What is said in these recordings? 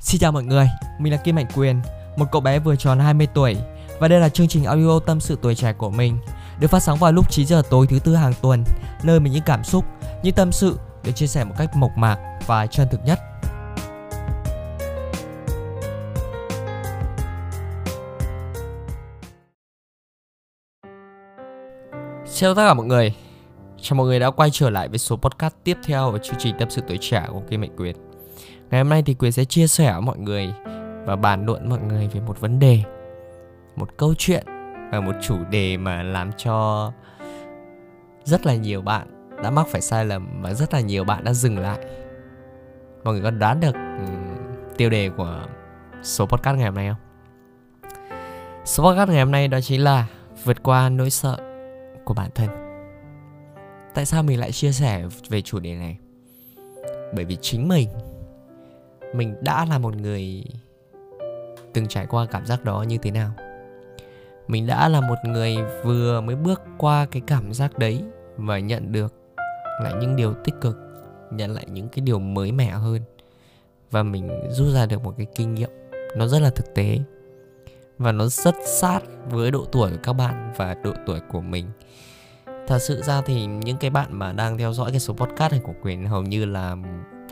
Xin chào mọi người, mình là Kim Mạnh Quyền, một cậu bé vừa tròn 20 tuổi và đây là chương trình audio tâm sự tuổi trẻ của mình được phát sóng vào lúc 9 giờ tối thứ tư hàng tuần, nơi mình những cảm xúc, những tâm sự được chia sẻ một cách mộc mạc và chân thực nhất. Chào tất cả mọi người, chào mọi người đã quay trở lại với số podcast tiếp theo của chương trình tâm sự tuổi trẻ của Kim Mạnh Quyền. Ngày hôm nay thì Quyền sẽ chia sẻ với mọi người và bàn luận mọi người về một vấn đề, một câu chuyện và một chủ đề mà làm cho rất là nhiều bạn đã mắc phải sai lầm và rất là nhiều bạn đã dừng lại. Mọi người có đoán được tiêu đề của số podcast ngày hôm nay không? Số podcast ngày hôm nay đó chính là vượt qua nỗi sợ của bản thân. Tại sao mình lại chia sẻ về chủ đề này? Bởi vì chính mình mình đã là một người từng trải qua cảm giác đó như thế nào. Mình đã là một người vừa mới bước qua cái cảm giác đấy và nhận được lại những điều tích cực, nhận lại những cái điều mới mẻ hơn. Và mình rút ra được một cái kinh nghiệm, nó rất là thực tế. Và nó rất sát với độ tuổi của các bạn và độ tuổi của mình thật sự ra thì những cái bạn mà đang theo dõi cái số podcast này của quyền hầu như là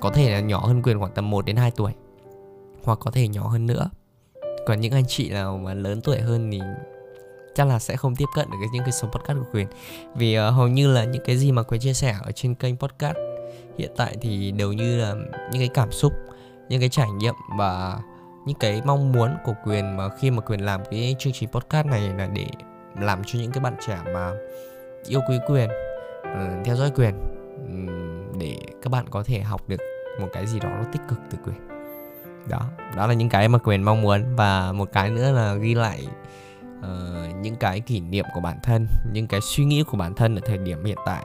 có thể là nhỏ hơn quyền khoảng tầm 1 đến 2 tuổi hoặc có thể nhỏ hơn nữa. Còn những anh chị nào mà lớn tuổi hơn thì chắc là sẽ không tiếp cận được cái những cái số podcast của quyền. Vì uh, hầu như là những cái gì mà quyền chia sẻ ở trên kênh podcast hiện tại thì đều như là những cái cảm xúc những cái trải nghiệm và những cái mong muốn của quyền. Mà khi mà quyền làm cái chương trình podcast này là để làm cho những cái bạn trẻ mà yêu quý quyền uh, theo dõi quyền um, để các bạn có thể học được một cái gì đó nó tích cực từ quyền. Đó đó là những cái mà quyền mong muốn. Và một cái nữa là ghi lại uh, những cái kỷ niệm của bản thân những cái suy nghĩ của bản thân ở thời điểm hiện tại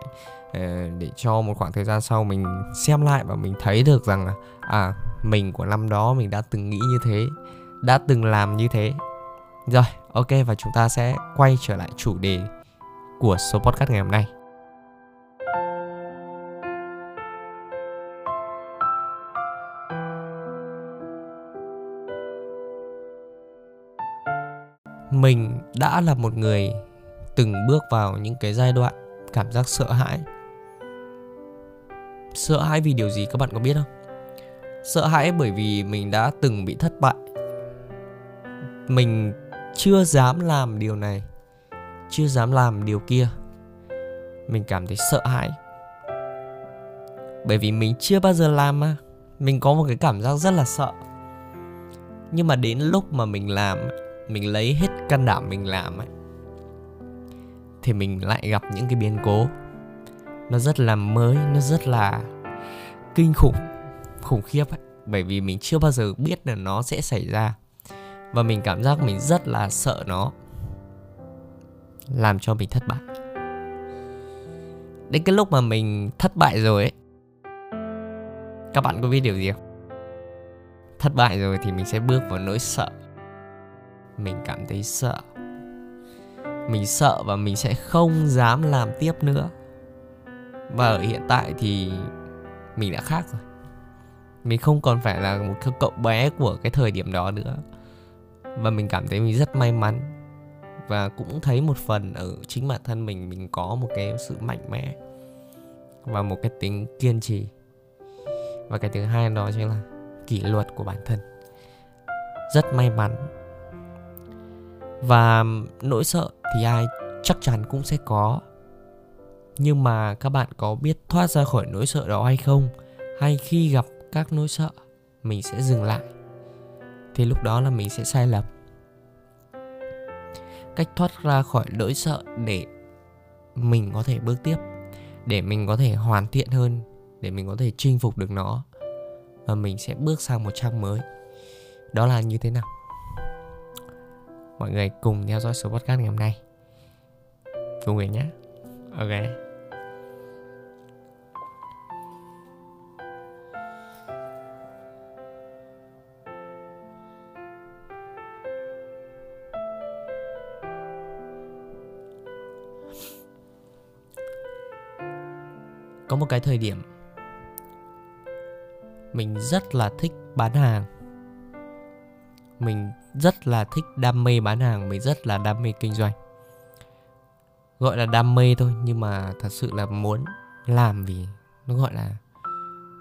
uh, để cho một khoảng thời gian sau mình xem lại và mình thấy được rằng là à mình của năm đó mình đã từng nghĩ như thế đã từng làm như thế. Rồi ok và chúng ta sẽ quay trở lại chủ đề của số podcast ngày hôm nay. Mình đã là một người từng bước vào những cái giai đoạn cảm giác sợ hãi. Sợ hãi vì điều gì các bạn có biết không? Sợ hãi bởi vì mình đã từng bị thất bại. Mình chưa dám làm điều này chưa dám làm điều kia. Mình cảm thấy sợ hãi. Bởi vì mình chưa bao giờ làm mà. Mình có một cái cảm giác rất là sợ. Nhưng mà đến lúc mà mình làm, mình lấy hết can đảm mình làm ấy, thì mình lại gặp những cái biến cố. Nó rất là mới, nó rất là kinh khủng khủng khiếp ấy. Bởi vì mình chưa bao giờ biết là nó sẽ xảy ra. Và mình cảm giác mình rất là sợ nó làm cho mình thất bại. Đến cái lúc mà mình thất bại rồi ấy, các bạn có biết điều gì không? Thất bại rồi thì mình sẽ bước vào nỗi sợ. Mình cảm thấy sợ. Mình sợ và mình sẽ không dám làm tiếp nữa. Và ở hiện tại thì mình đã khác rồi. Mình không còn phải là một cậu bé của cái thời điểm đó nữa. Và mình cảm thấy mình rất may mắn và cũng thấy một phần ở chính bản thân mình mình có một cái sự mạnh mẽ và một cái tính kiên trì. Và cái thứ hai đó chính là kỷ luật của bản thân. Rất may mắn. Và nỗi sợ thì ai chắc chắn cũng sẽ có. Nhưng mà các bạn có biết thoát ra khỏi nỗi sợ đó hay không? Hay khi gặp các nỗi sợ, mình sẽ dừng lại? Thì lúc đó là mình sẽ sai lầm cách thoát ra khỏi nỗi sợ để mình có thể bước tiếp, để mình có thể hoàn thiện hơn, để mình có thể chinh phục được nó. Và mình sẽ bước sang một trang mới. Đó là như thế nào? Mọi người cùng theo dõi số podcast ngày hôm nay. Cùng người nhé. Ok. Có một cái thời điểm mình rất là thích bán hàng. Mình rất là thích đam mê bán hàng, mình rất là đam mê kinh doanh. Gọi là đam mê thôi, nhưng mà thật sự là muốn làm vì nó gọi là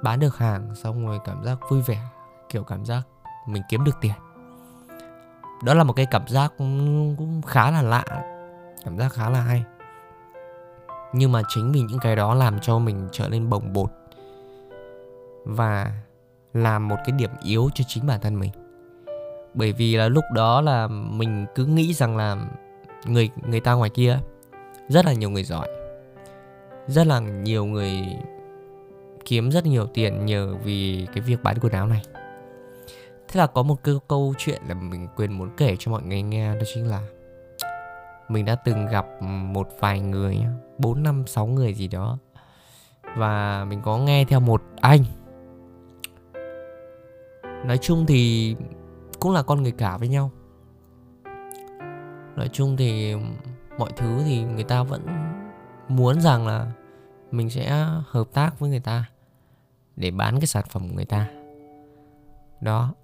bán được hàng xong rồi cảm giác vui vẻ, kiểu cảm giác mình kiếm được tiền. Đó là một cái cảm giác cũng khá là lạ, cảm giác khá là hay nhưng mà chính vì những cái đó làm cho mình trở nên bồng bột và làm một cái điểm yếu cho chính bản thân mình. Bởi vì là lúc đó là mình cứ nghĩ rằng là người người ta ngoài kia, rất là nhiều người giỏi, rất là nhiều người kiếm rất nhiều tiền nhờ vì cái việc bán quần áo này. Thế là có một câu câu chuyện là mình quên muốn kể cho mọi người nghe, đó chính là mình đã từng gặp một vài người bốn, năm, sáu người gì đó. Và mình có nghe theo một anh. Nói chung thì cũng là con người cả với nhau. Nói chung thì mọi thứ thì người ta vẫn muốn rằng là mình sẽ hợp tác với người ta để bán cái sản phẩm của người ta. Đó,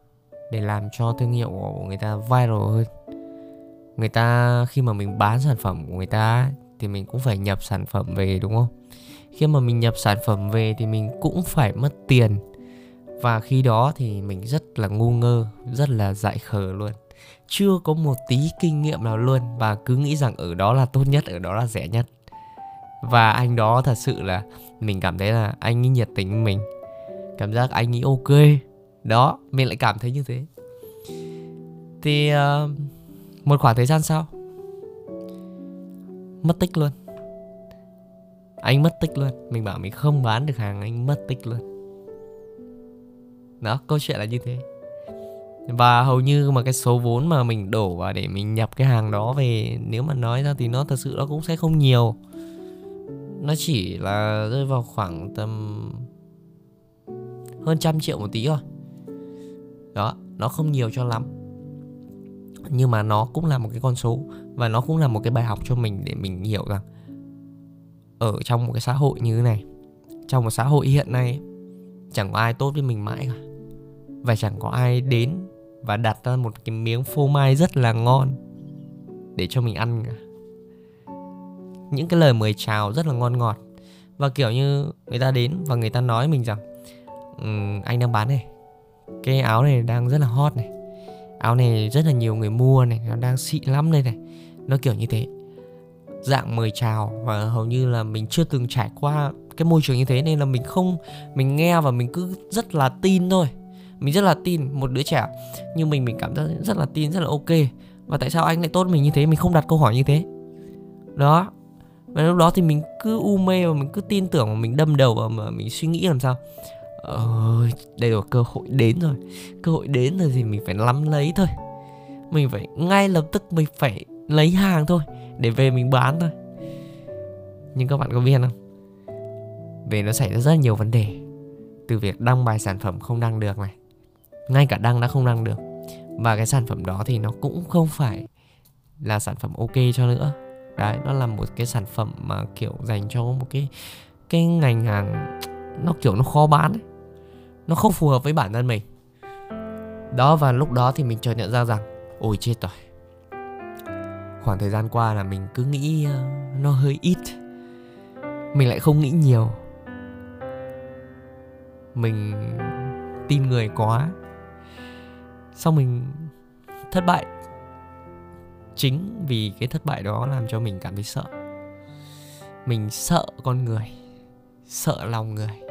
để làm cho thương hiệu của người ta viral hơn người ta khi mà mình bán sản phẩm của người ta thì mình cũng phải nhập sản phẩm về đúng không? Khi mà mình nhập sản phẩm về thì mình cũng phải mất tiền. Và khi đó thì mình rất là ngu ngơ rất là dại khờ luôn. Chưa có một tí kinh nghiệm nào luôn và cứ nghĩ rằng ở đó là tốt nhất ở đó là rẻ nhất. Và anh đó thật sự là mình cảm thấy là anh ấy nhiệt tình với mình. Cảm giác anh ấy ok. Đó mình lại cảm thấy như thế. Thì uh, một khoảng thời gian sau, mất tích luôn. Anh mất tích luôn. Mình bảo mình không bán được hàng, anh mất tích luôn. Đó, câu chuyện là như thế. Và hầu như mà cái số vốn mà mình đổ vào để mình nhập cái hàng đó về, nếu mà nói ra thì nó thật sự nó cũng sẽ không nhiều. Nó chỉ là rơi vào khoảng tầm hơn trăm triệu một tí thôi. Đó, nó không nhiều cho lắm nhưng mà nó cũng là một cái con số và nó cũng là một cái bài học cho mình để mình hiểu rằng ở trong một cái xã hội như thế này trong một xã hội hiện nay chẳng có ai tốt với mình mãi cả. Và chẳng có ai đến và đặt ra một cái miếng phô mai rất là ngon để cho mình ăn cả. Những cái lời mời chào rất là ngon ngọt và kiểu như người ta đến và người ta nói mình rằng um, anh đang bán này cái áo này đang rất là hot này áo này rất là nhiều người mua này, nó đang xịn lắm đây này. Nó kiểu như thế. Dạng mời chào và hầu như là mình chưa từng trải qua cái môi trường như thế nên là mình không, mình nghe và mình cứ rất là tin thôi. Mình rất là tin, một đứa trẻ như mình mình cảm thấy rất là tin, rất là ok. Và tại sao anh lại tốt mình như thế? Mình không đặt câu hỏi như thế. Đó. Và lúc đó thì mình cứ u mê và mình cứ tin tưởng và mình đâm đầu và mà mình suy nghĩ làm sao ơi đây là cơ hội đến rồi. Cơ hội đến rồi thì mình phải nắm lấy thôi. Mình phải ngay lập tức mình phải lấy hàng thôi, để về mình bán thôi. Nhưng các bạn có biết không? Về nó xảy ra rất nhiều vấn đề. Từ việc đăng bài sản phẩm không đăng được này, ngay cả đăng đã không đăng được. Và cái sản phẩm đó thì nó cũng không phải là sản phẩm ok cho nữa. Đấy, nó là một cái sản phẩm mà kiểu dành cho một cái cái ngành hàng nó kiểu nó khó bán ấy nó không phù hợp với bản thân mình. Đó, và lúc đó thì mình chợt nhận ra rằng, ôi, chết rồi. Khoảng thời gian qua là mình cứ nghĩ ờ, nó hơi ít. Mình lại không nghĩ nhiều. Mình tin người quá. Xong mình thất bại. Chính vì cái thất bại đó làm cho mình cảm thấy sợ. Mình sợ con người. Sợ lòng người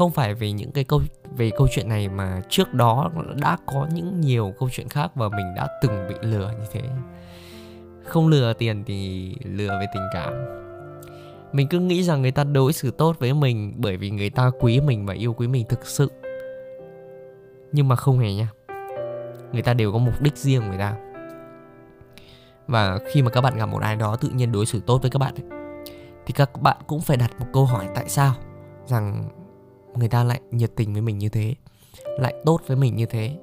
không phải vì những cái câu về câu chuyện này mà trước đó đã có những nhiều câu chuyện khác và mình đã từng bị lừa như thế. Không lừa tiền thì lừa về tình cảm. Mình cứ nghĩ rằng người ta đối xử tốt với mình bởi vì người ta quý mình và yêu quý mình thực sự. Nhưng mà không hề nha. Người ta đều có mục đích riêng của người ta. Và khi mà các bạn gặp một ai đó tự nhiên đối xử tốt với các bạn ấy, thì các bạn cũng phải đặt một câu hỏi tại sao? Rằng người ta lại nhiệt tình với mình như thế, lại tốt với mình như thế.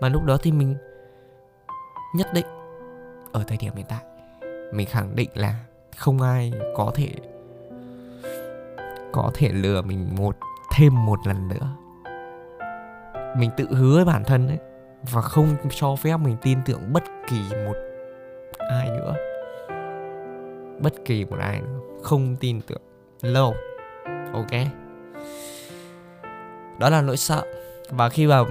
Mà lúc đó thì mình nhất định ở thời điểm hiện tại, mình khẳng định là không ai có thể có thể lừa mình một, thêm một lần nữa. Mình tự hứa với bản thân ấy, và không cho phép mình tin tưởng bất kỳ một ai nữa. Bất kỳ một ai nữa. Không tin tưởng. Lâu. Ok? Đó là nỗi sợ. Và khi mà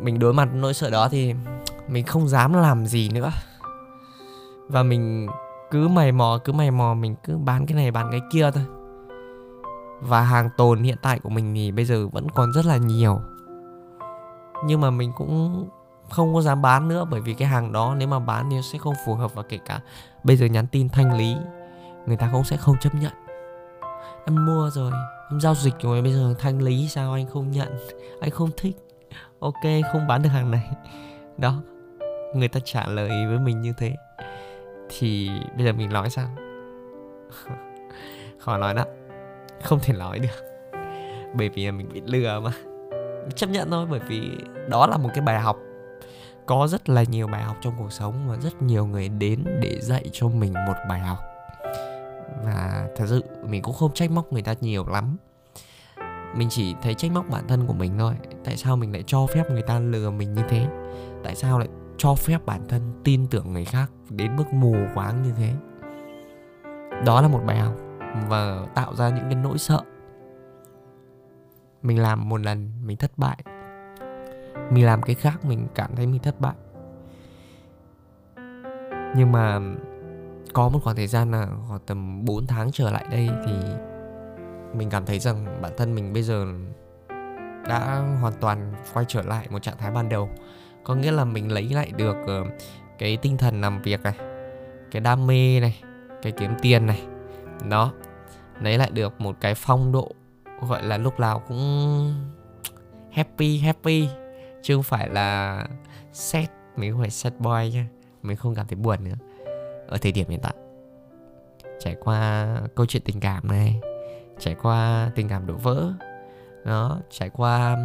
mình đối mặt nỗi sợ đó thì mình không dám làm gì nữa. Và mình cứ mày mò, cứ mày mò, mình cứ bán cái này, bán cái kia thôi. Và hàng tồn hiện tại của mình thì bây giờ vẫn còn rất là nhiều. Nhưng mà mình cũng không có dám bán nữa, bởi vì cái hàng đó nếu mà bán thì sẽ không phù hợp và kể cả bây giờ nhắn tin thanh lý, người ta cũng sẽ không chấp nhận em mua rồi. Em giao dịch rồi. Bây giờ thanh lý sao anh không nhận? Anh không thích. Ok, không bán được hàng này. Đó. Người ta trả lời với mình như thế. Thì bây giờ mình nói sao? Khó nói đó. Không thể nói được. Bởi vì mình bị lừa mà. Chấp nhận thôi, bởi vì đó là một cái bài học. Có rất là nhiều bài học trong cuộc sống và rất nhiều người đến để dạy cho mình một bài học và thật sự, mình cũng không trách móc người ta nhiều lắm. Mình chỉ thấy trách móc bản thân của mình thôi. Tại sao mình lại cho phép người ta lừa mình như thế? Tại sao lại cho phép bản thân tin tưởng người khác đến mức mù quáng như thế? Đó là một bài học và tạo ra những cái nỗi sợ. Mình làm một lần, mình thất bại. Mình làm cái khác, mình cảm thấy mình thất bại. Nhưng mà có một khoảng thời gian là khoảng tầm 4 tháng trở lại đây thì mình cảm thấy rằng bản thân mình bây giờ đã hoàn toàn quay trở lại một trạng thái ban đầu. Có nghĩa là mình lấy lại được ờ, cái tinh thần làm việc này, cái đam mê này, cái kiếm tiền này, đó, lấy lại được một cái phong độ gọi là lúc nào cũng happy happy, chứ không phải là sad, mình không phải sad boy nha, mình không cảm thấy buồn nữa ở thời điểm hiện tại. Trải qua câu chuyện tình cảm này, trải qua tình cảm đổ vỡ, đó, trải qua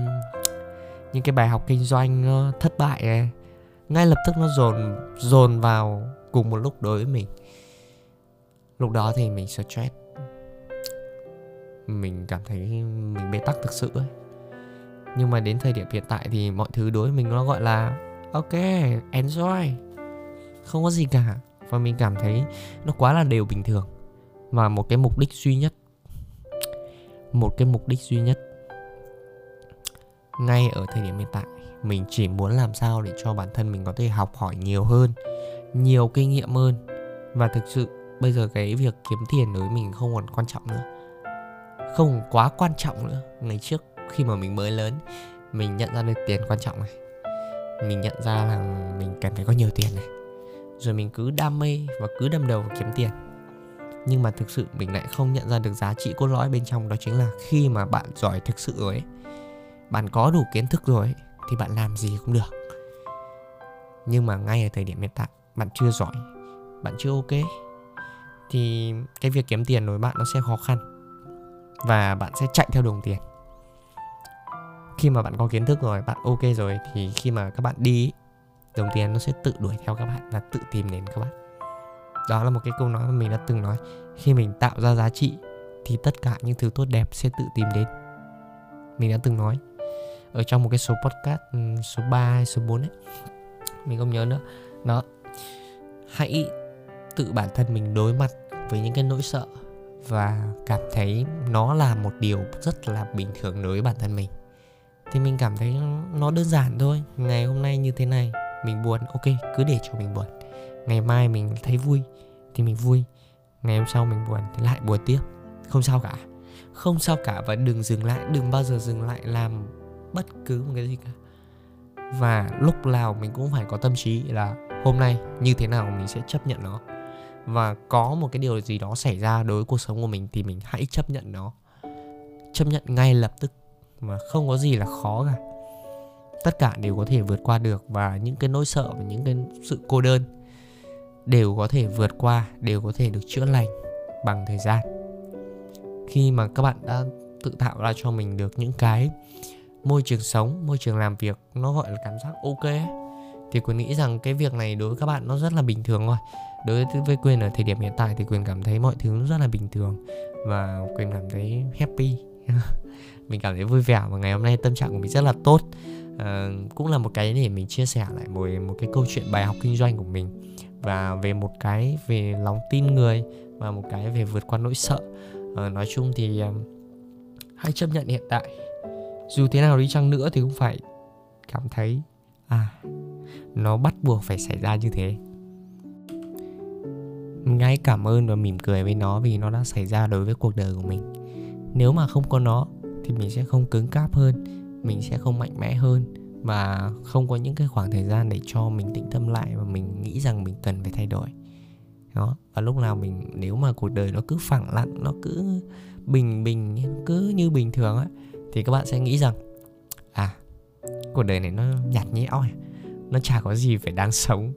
những cái bài học kinh doanh ờ, thất bại này, ngay lập tức nó dồn dồn vào cùng một lúc đối với mình. Lúc đó thì mình stress. Mình cảm thấy mình bế tắc thực sự ấy. Nhưng mà đến thời điểm hiện tại thì mọi thứ đối với mình nó gọi là, ok, enjoy. Không có gì cả và mình cảm thấy nó quá là đều bình thường. Và một cái mục đích duy nhất, một cái mục đích duy nhất, ngay ở thời điểm hiện tại, mình chỉ muốn làm sao để cho bản thân mình có thể học hỏi nhiều hơn, nhiều kinh nghiệm hơn. Và thực sự, bây giờ cái việc kiếm tiền đối với mình không còn quan trọng nữa. Không quá quan trọng nữa. Ngày trước khi mà mình mới lớn, mình nhận ra được tiền quan trọng này. Mình nhận ra là mình cần phải có nhiều tiền này rồi mình cứ đam mê và cứ đâm đầu kiếm tiền. Nhưng mà thực sự mình lại không nhận ra được giá trị cốt lõi bên trong đó chính là khi mà bạn giỏi thực sự rồi ấy bạn có đủ kiến thức rồi ấy, thì bạn làm gì cũng được. Nhưng mà ngay ở thời điểm hiện tại bạn chưa giỏi bạn chưa ok thì cái việc kiếm tiền đối với bạn nó sẽ khó khăn và bạn sẽ chạy theo đồng tiền. Khi mà bạn có kiến thức rồi bạn ok rồi thì khi mà các bạn đi đồng tiền nó sẽ tự đuổi theo các bạn và tự tìm đến các bạn. Đó là một cái câu nói mà mình đã từng nói. Khi mình tạo ra giá trị thì tất cả những thứ tốt đẹp sẽ tự tìm đến. Mình đã từng nói. Ở trong một cái số podcast ừ, số 3 hay số 4 ấy, mình không nhớ nữa. Đó. Hãy tự bản thân mình đối mặt với những cái nỗi sợ và cảm thấy nó là một điều rất là bình thường đối với bản thân mình. Thì mình cảm thấy nó đơn giản thôi. Ngày hôm nay như thế này mình buồn, ok, cứ để cho mình buồn. Ngày mai mình thấy vui thì mình vui, ngày hôm sau mình buồn thì lại buồn tiếp. Không sao cả. Không sao cả và đừng dừng lại, đừng bao giờ dừng lại làm bất cứ một cái gì cả. Và lúc nào mình cũng phải có tâm trí là hôm nay như thế nào mình sẽ chấp nhận nó. Và có một cái điều gì đó xảy ra đối với cuộc sống của mình thì mình hãy chấp nhận nó. Chấp nhận ngay lập tức mà không có gì là khó cả tất cả đều có thể vượt qua được và những cái nỗi sợ và những cái sự cô đơn đều có thể vượt qua, đều có thể được chữa lành bằng thời gian. Khi mà các bạn đã tự tạo ra cho mình được những cái môi trường sống, môi trường làm việc nó gọi là cảm giác ok thì quyền nghĩ rằng cái việc này đối với các bạn nó rất là bình thường thôi. Đối với quyền ở thời điểm hiện tại thì quyền cảm thấy mọi thứ rất là bình thường và quyền cảm thấy happy. Mình cảm thấy vui vẻ và ngày hôm nay tâm trạng của mình rất là tốt. Ờ, cũng là một cái để mình chia sẻ lại một một cái câu chuyện bài học kinh doanh của mình. Và về một cái về lòng tin người và một cái về vượt qua nỗi sợ. Uh, nói chung thì um, hãy chấp nhận hiện tại. Dù thế nào đi chăng nữa thì cũng phải cảm thấy à nó bắt buộc phải xảy ra như thế. Mình hãy cảm ơn và mỉm cười với nó vì nó đã xảy ra đối với cuộc đời của mình. Nếu mà không có nó thì mình sẽ không cứng cáp hơn mình sẽ không mạnh mẽ hơn và không có những cái khoảng thời gian để cho mình tĩnh tâm lại và mình nghĩ rằng mình cần phải thay đổi. Đó, và lúc nào mình, nếu mà cuộc đời nó cứ phẳng lặng, nó cứ bình bình, cứ như bình thường á, thì các bạn sẽ nghĩ rằng à cuộc đời này nó nhạt nhẽo à, nó chả có gì phải đáng sống,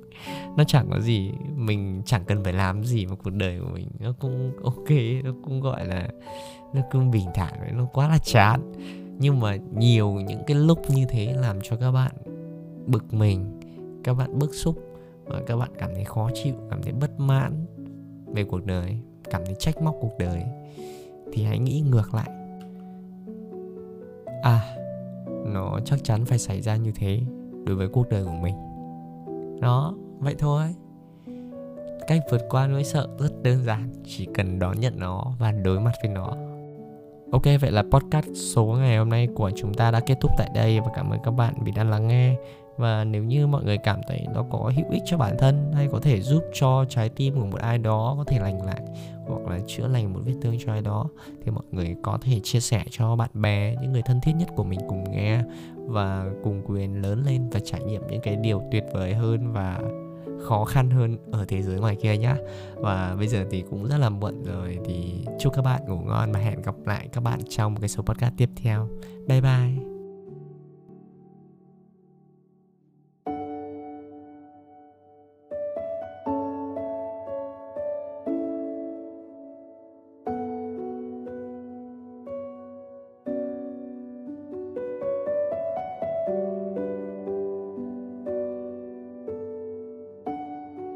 nó chẳng có gì, mình chẳng cần phải làm gì mà cuộc đời của mình nó cũng ok, nó cũng gọi là, nó cũng bình thản, nó quá là chán nhưng mà nhiều những cái lúc như thế làm cho các bạn bực mình, các bạn bức xúc và các bạn cảm thấy khó chịu, cảm thấy bất mãn về cuộc đời, cảm thấy trách móc cuộc đời, thì hãy nghĩ ngược lại. À nó chắc chắn phải xảy ra như thế đối với cuộc đời của mình. Đó, vậy thôi. Cách vượt qua nỗi sợ rất đơn giản, chỉ cần đón nhận nó và đối mặt với nó ok, vậy là podcast số ngày hôm nay của chúng ta đã kết thúc tại đây và cảm ơn các bạn vì đã lắng nghe. Và nếu như mọi người cảm thấy nó có hữu ích cho bản thân hay có thể giúp cho trái tim của một ai đó có thể lành lại hoặc là chữa lành một vết thương cho ai đó, thì mọi người có thể chia sẻ cho bạn bè, những người thân thiết nhất của mình cùng nghe và cùng quyền lớn lên và trải nghiệm những cái điều tuyệt vời hơn và khó khăn hơn ở thế giới ngoài kia nhá. Và bây giờ thì cũng rất là muộn rồi, thì chúc các bạn ngủ ngon và hẹn gặp lại các bạn trong một cái số podcast tiếp theo. Bye bye.